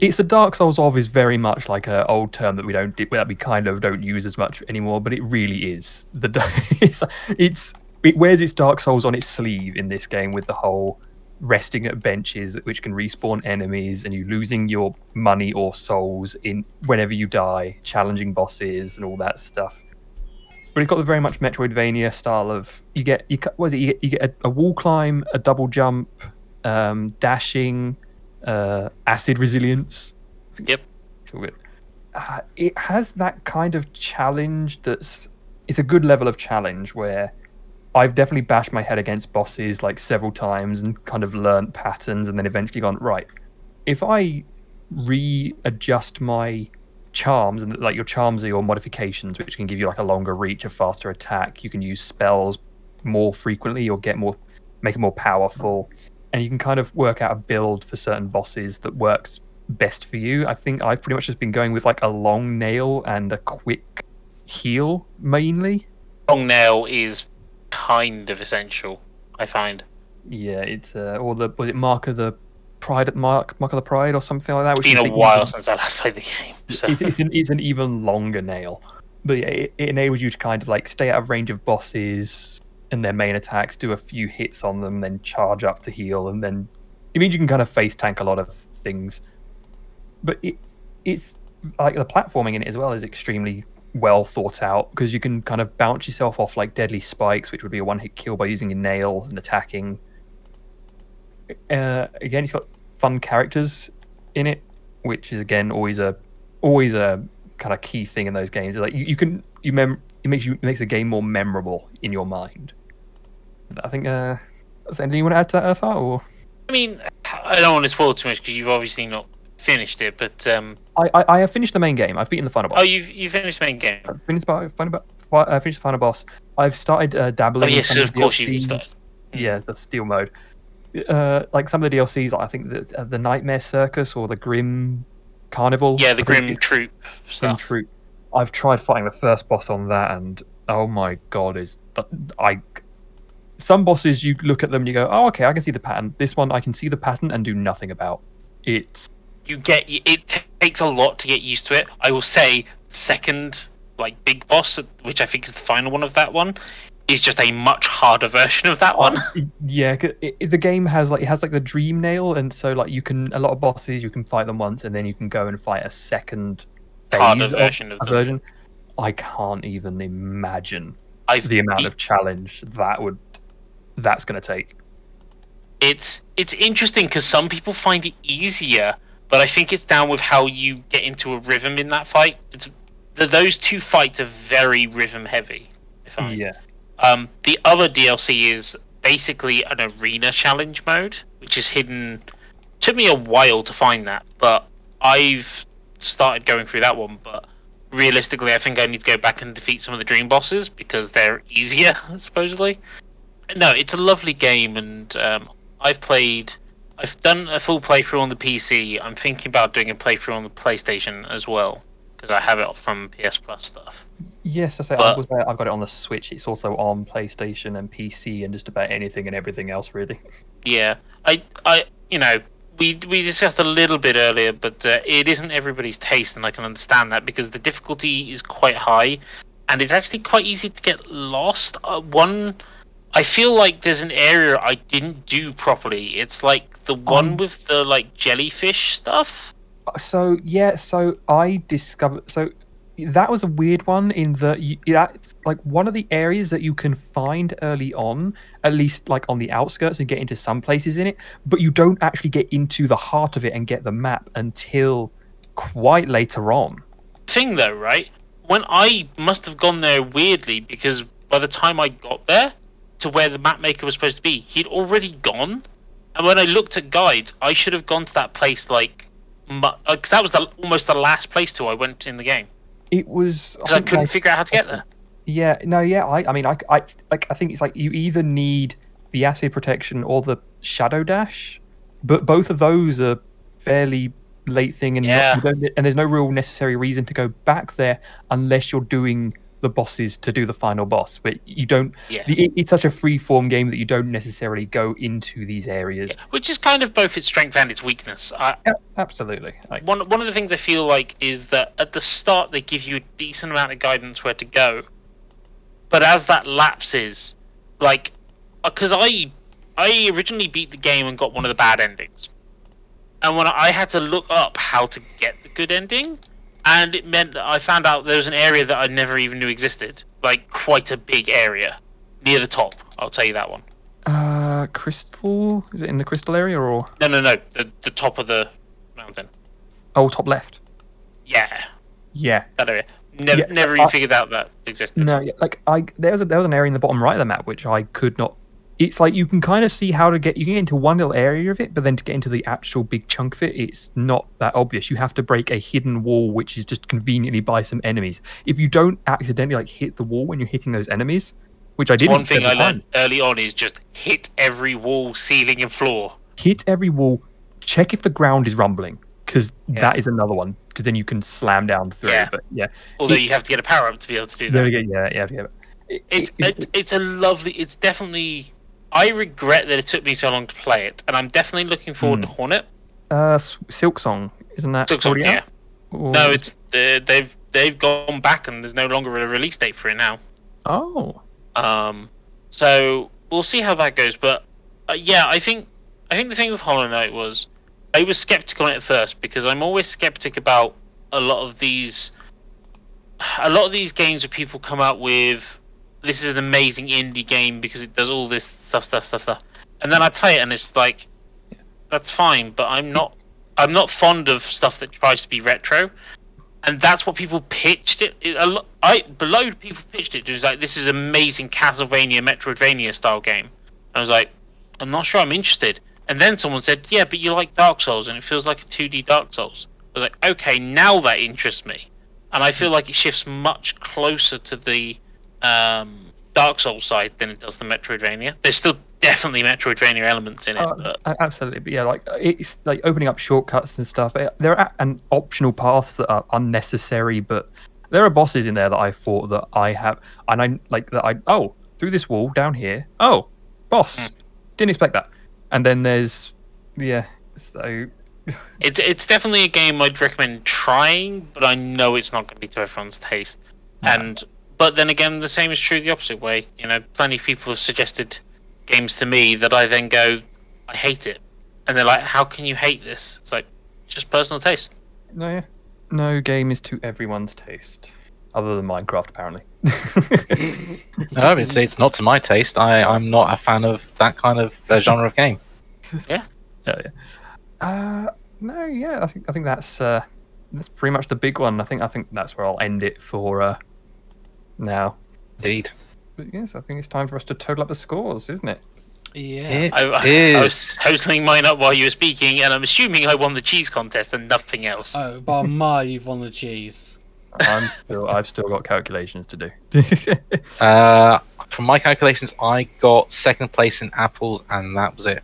it's the Dark Souls of is very much like an old term that we don't that we kind of don't use as much anymore, but it really is. The <laughs> it's it's it wears its Dark Souls on its sleeve in this game with the whole resting at benches which can respawn enemies and you losing your money or souls in whenever you die, challenging bosses and all that stuff but it's got the very much Metroidvania style of you get you what is it you get, you get a, a wall climb, a double jump, um, dashing, uh, acid resilience. Yep. It's all good. Uh, it has that kind of challenge that's it's a good level of challenge where I've definitely bashed my head against bosses like several times and kind of learnt patterns and then eventually gone right. If I readjust my charms and like your charms are your modifications which can give you like a longer reach a faster attack. You can use spells more frequently or get more make it more powerful. And you can kind of work out a build for certain bosses that works best for you. I think i've pretty much just been going with like a long nail and a quick heal mainly. Long nail is kind of essential, I find. yeah it's uh, or the was it mark of the Pride at Mark Mark of the Pride or something like that. Which it's Been a while even- since I last played the game. So. it's, it's, an, it's an even longer nail. But yeah, it, it enables you to kind of like stay out of range of bosses and their main attacks, do a few hits on them, then charge up to heal, and then it means you can kind of face tank a lot of things. But it, it's like the platforming in it as well is extremely well thought out because you can kind of bounce yourself off like deadly spikes, which would be a one hit kill by using a nail and attacking. Uh, again, it's got fun characters in it, which is again always a always a kind of key thing in those games. Like you, you can you mem it makes you it makes the game more memorable in your mind. I think uh is there anything you want to add to that Earthar or I mean, I don't want to spoil too much because you've obviously not finished it. But um, I, I I have finished the main game. I've beaten the final boss. oh, you've you finished the main game. I've finished the final boss. I finished the final boss. I've started uh, dabbling. Oh yes, of course you've started. Yeah, the steel mode. Uh, like some of the DLCs, like I think the uh, the Nightmare Circus or the Grim Carnival. Yeah, the I Grimm Troupe Grimm. Troupe. I've tried fighting the first boss on that, and oh my god, is I. Some bosses you look at them and you go, oh okay, I can see the pattern. This one I can see the pattern and do nothing about. It's you get it t- takes a lot to get used to it. I will say, second like big boss, which I think is the final one of that one, is just a much harder version of that one. <laughs> yeah, it, it- the game has like it has like the dream nail, and so like you can a lot of bosses you can fight them once, and then you can go and fight a second phase Harder version of version. I can't even imagine I've the amount beat- of challenge that would that's going to take. it's it's interesting because some people find it easier, but I think it's down with how you get into a rhythm in that fight. It's the, those two fights are very rhythm heavy. If I Yeah, Um, the other DLC is basically an arena challenge mode, which is hidden. Took me a while to find that, but I've started going through that one. But realistically, I think I need to go back and defeat some of the dream bosses because they're <laughs> easier, supposedly. No, it's a lovely game, and um, I've played. I've done a full playthrough on the PC. I'm thinking about doing a playthrough on the PlayStation as well because I have it from PS Plus stuff. yes, I say but, I have got it on the Switch. It's also on PlayStation and PC and just about anything and everything else really. Yeah, I, I, you know, we we discussed a little bit earlier, but uh, it isn't everybody's taste, and I can understand that because the difficulty is quite high, and it's actually quite easy to get lost. Uh, one, I feel like there's an area I didn't do properly. It's like the one Um, with the like jellyfish stuff. So yeah, so I discovered so that was a weird one in that you, that's like one of the areas that you can find early on, at least like on the outskirts and get into some places in it, but you don't actually get into the heart of it and get the map until quite later on. thing though, right? When I must have gone there weirdly because by the time I got there to where the map maker was supposed to be, he'd already gone. And when I looked at guides, I should have gone to that place like, because uh, that was the, almost the last place to I went in the game It was because I couldn't like- figure out how to get there. Yeah, no, yeah. I, I mean, I, I, like, I think it's like you either need the acid protection or the shadow dash, but both of those are fairly late thing, and Yeah. don't, and there's no real necessary reason to go back there unless you're doing the bosses to do the final boss. But you don't. Yeah. The, it, it's such a free form game that you don't necessarily go into these areas. Which is kind of both its strength and its weakness. I, Yeah, absolutely. Like, one one of the things I feel like is that at the start they give you a decent amount of guidance where to go, but as that lapses, like, uh, because I I originally beat the game and got one of the bad endings, and when I had to look up how to get the good ending, and it meant that I found out there was an area that I never even knew existed, like quite a big area near the top. I'll tell you that one. uh, crystal. Is it in the crystal area or No, no, no, the the top of the mountain. oh top left? Yeah, Yeah. that area. Never, Yeah, never even I- figured out that existed. No, yeah, like I there was a, there was an area in the bottom right of the map which I could not. It's like you can kind of see how to get you can get into one little area of it, but then to get into the actual big chunk of it, it's not that obvious. You have to break a hidden wall, which is just conveniently by some enemies. If you don't accidentally like hit the wall when you're hitting those enemies, which I did One thing I learned early on is just hit every wall, ceiling, and floor. hit every wall, check if the ground is rumbling, because Yeah. that is another one. Because then you can slam down through. Yeah. But yeah, Although It- you have to get a power up to be able to do there that. we go. Yeah, yeah, yeah. It- It's it- it, it's a lovely. It's definitely. I regret that it took me so long to play it, and I'm definitely looking forward to Hornet. Uh, Silksong, isn't that Silksong, yeah. Or No, it's uh, they've they've gone back, and there's no longer a release date for it now. Oh, Um, so we'll see how that goes. But uh, yeah, I think I think the thing with Hollow Knight was I was skeptical on it at first because I'm always skeptic about a lot of these a lot of these games where people come out with this is an amazing indie game because it does all this stuff, stuff, stuff, stuff, and then I play it and it's like that's fine, but I'm not I'm not fond of stuff that tries to be retro and that's what people pitched it. it a lo- I below people pitched it. It was like this is amazing Castlevania, Metroidvania style game. I was like, I'm not sure I'm interested. And then someone said, Yeah, but you like Dark Souls, and it feels like a 2D Dark Souls. I was like, Okay, now that interests me, and I feel like it shifts much closer to the um, Dark Souls side than it does the Metroidvania. There's still definitely Metroidvania elements in it, Uh, but absolutely. But yeah, like it's like opening up shortcuts and stuff. Eh, There are and optional paths that are unnecessary, but there are bosses in there that I thought that I have, and I like that I oh through this wall down here. Oh, boss, Hmm. didn't expect that. And then there's yeah, so <laughs> It's it's definitely a game I'd recommend trying, but I know it's not going to be to everyone's taste. And but then again, the same is true the opposite way. You know, plenty of people have suggested games to me that I then go, I hate it, and they're like, How can you hate this? It's like just personal taste. no yeah, no game is to everyone's taste, other than Minecraft apparently. <laughs> No, it's, it's not to my taste. I, I'm not a fan of that kind of uh, genre of game. <laughs> Yeah, yeah. Uh, no, yeah. I think I think that's uh, that's pretty much the big one. I think I think that's where I'll end it for uh, now. Indeed. But yes, I think it's time for us to total up the scores, isn't it? Yeah. It I, I, I was is. totaling mine up while you were speaking, and I'm assuming I won the cheese contest and nothing else. Oh, by <laughs> my, you've won the cheese. I'm still, I've still got calculations to do. Uh, from my calculations, I got second place in apples, and that was it.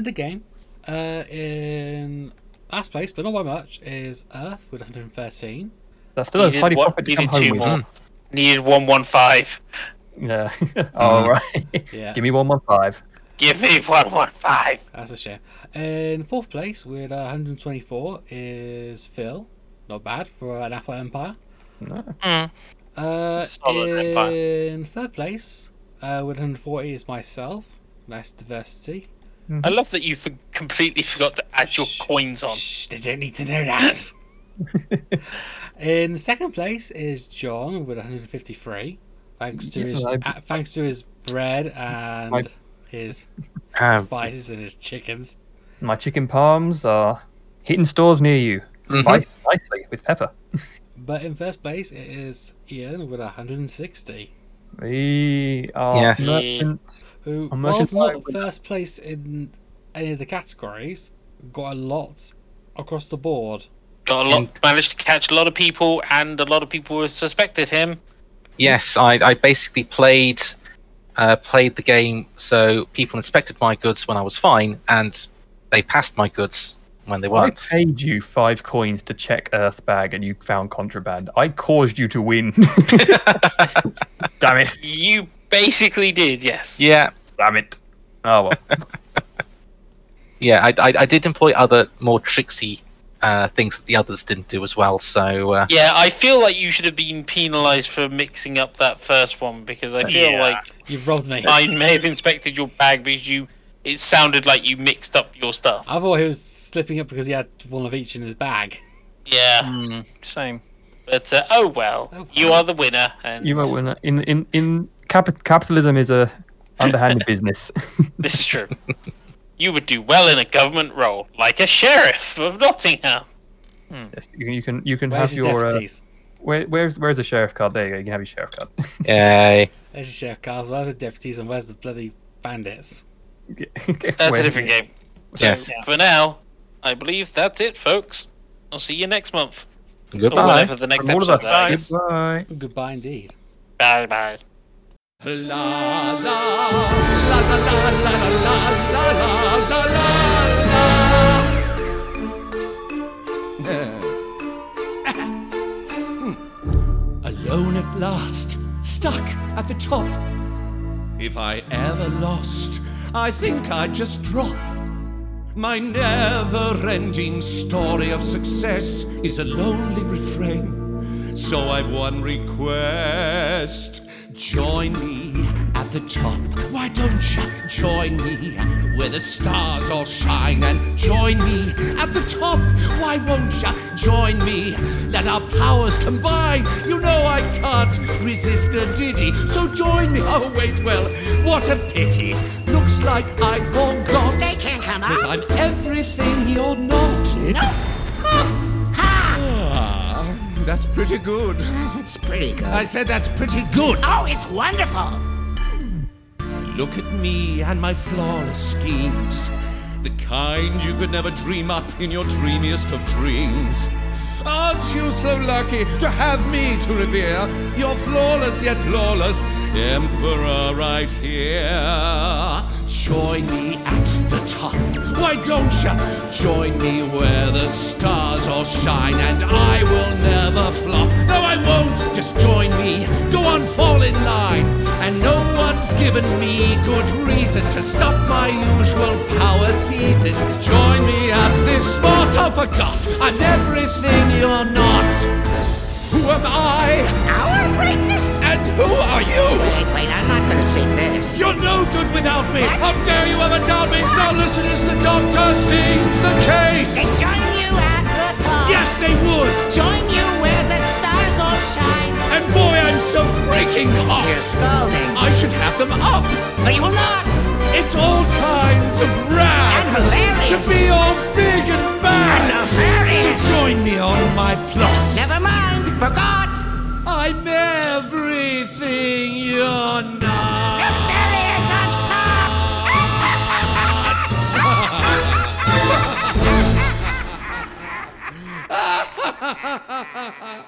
Right. At the end of the game, uh, in last place, but not by much, is Earth with 113. That's still a Needed tidy one- profit to come needed two home with. more. Needed one one five. Yeah. <laughs> All right. Yeah. Give me one one five. Give me one one five. That's a shame. In fourth place with uh, 124 is Phil. Not bad for an Apple Empire. Mm. Uh, Solid Empire. in third place uh, with 140 is myself. Nice diversity. I love that you for- completely forgot to add your Shh. coins on. Shh, they don't need to know that. <laughs> In second place is John with 153, thanks to his Yeah, uh, thanks to his bread and My- his Um, spices and his chickens. My chicken palms are hitting stores near you. Mhm. Spice nicely with pepper. <laughs> But in first place it is Ian with 160, We are Yes. merchants. Who I'm whilst not first place in any of the categories, got a lot across the board. Got a lot, managed to catch a lot of people, and a lot of people suspected him. Yes, I, I basically played uh, played the game so people inspected my goods when I was fine, and they passed my goods when they weren't. paid you five coins to check Earth's bag and you found contraband. I caused you to win. <laughs> <laughs> Damn it. You basically did, yes. yeah, Damn it. Oh well. <laughs> yeah, I, I, I did employ other more tricksy uh, things that the others didn't do as well. So uh, Yeah, I feel like you should have been penalised for mixing up that first one because I feel Yeah. like You robbed me. I may have inspected your bag because you. It sounded like you mixed up your stuff. I thought he was slipping up because he had one of each in his bag. Yeah, Hmm, same. but uh, oh well, Oh, you are the winner. And You won't win. In in in cap- capitalism is a underhanded <laughs> business. <laughs> This is true. you would do well in a government role, like a sheriff of Nottingham. yes, you, can- you can you can Where's have your your uh, deputies? where, where's where's the sheriff card? There you go. You can have your sheriff card. <laughs> yay. There's your sheriff cars. Where's the deputies and where's the bloody bandits? That's a different game. So Yes. for now, I believe that's it, folks. I'll see you next month. Or Goodbye. whenever the next From all of episode us. that is. Goodbye. Goodbye indeed. Bye bye. La la la la la la la la la la la. Alone at last, stuck at the top. If I ever lost, I think I'd just drop. My never ending story of success is a lonely refrain. So I've one request. Join me at the top. Why don't you join me where the stars all shine? And join me at the top. Why won't you join me? Let our powers combine. You know I can't resist a ditty. So join me. Oh, wait, well, what a pity. Looks like I forgot. They can't come Cause out. I'm everything you're not. No. Ha! Ah, that's pretty good. It's pretty good. I said that's pretty good. Oh, it's wonderful. Look at me and my flawless schemes. The kind you could never dream up in your dreamiest of dreams. Aren't you so lucky to have me to revere? Your flawless yet lawless emperor right here. Join me at the top. Why don't you join me where the stars all shine and I will never flop? No, I won't. Just join me. Go on, fall in line. And no one's given me good reason to stop my usual power season. Join me at this spot. I forgot. I'm everything you're not. Who am I? Our greatness. And who are you? Wait, wait, I'm not gonna sing this. You're no good without me! How dare you ever doubt me! Now listen as the doctor sings the case! They join you at the top. Yes, they would! Join you where the stars all shine. And boy, I'm so freaking hot! You're scalding. I should have them up! But you will not. It's all kinds of rad! And hilarious. To be all big and bad. And nefarious. So join me on my plot! forgot. I'm everything you're not. You're is on top.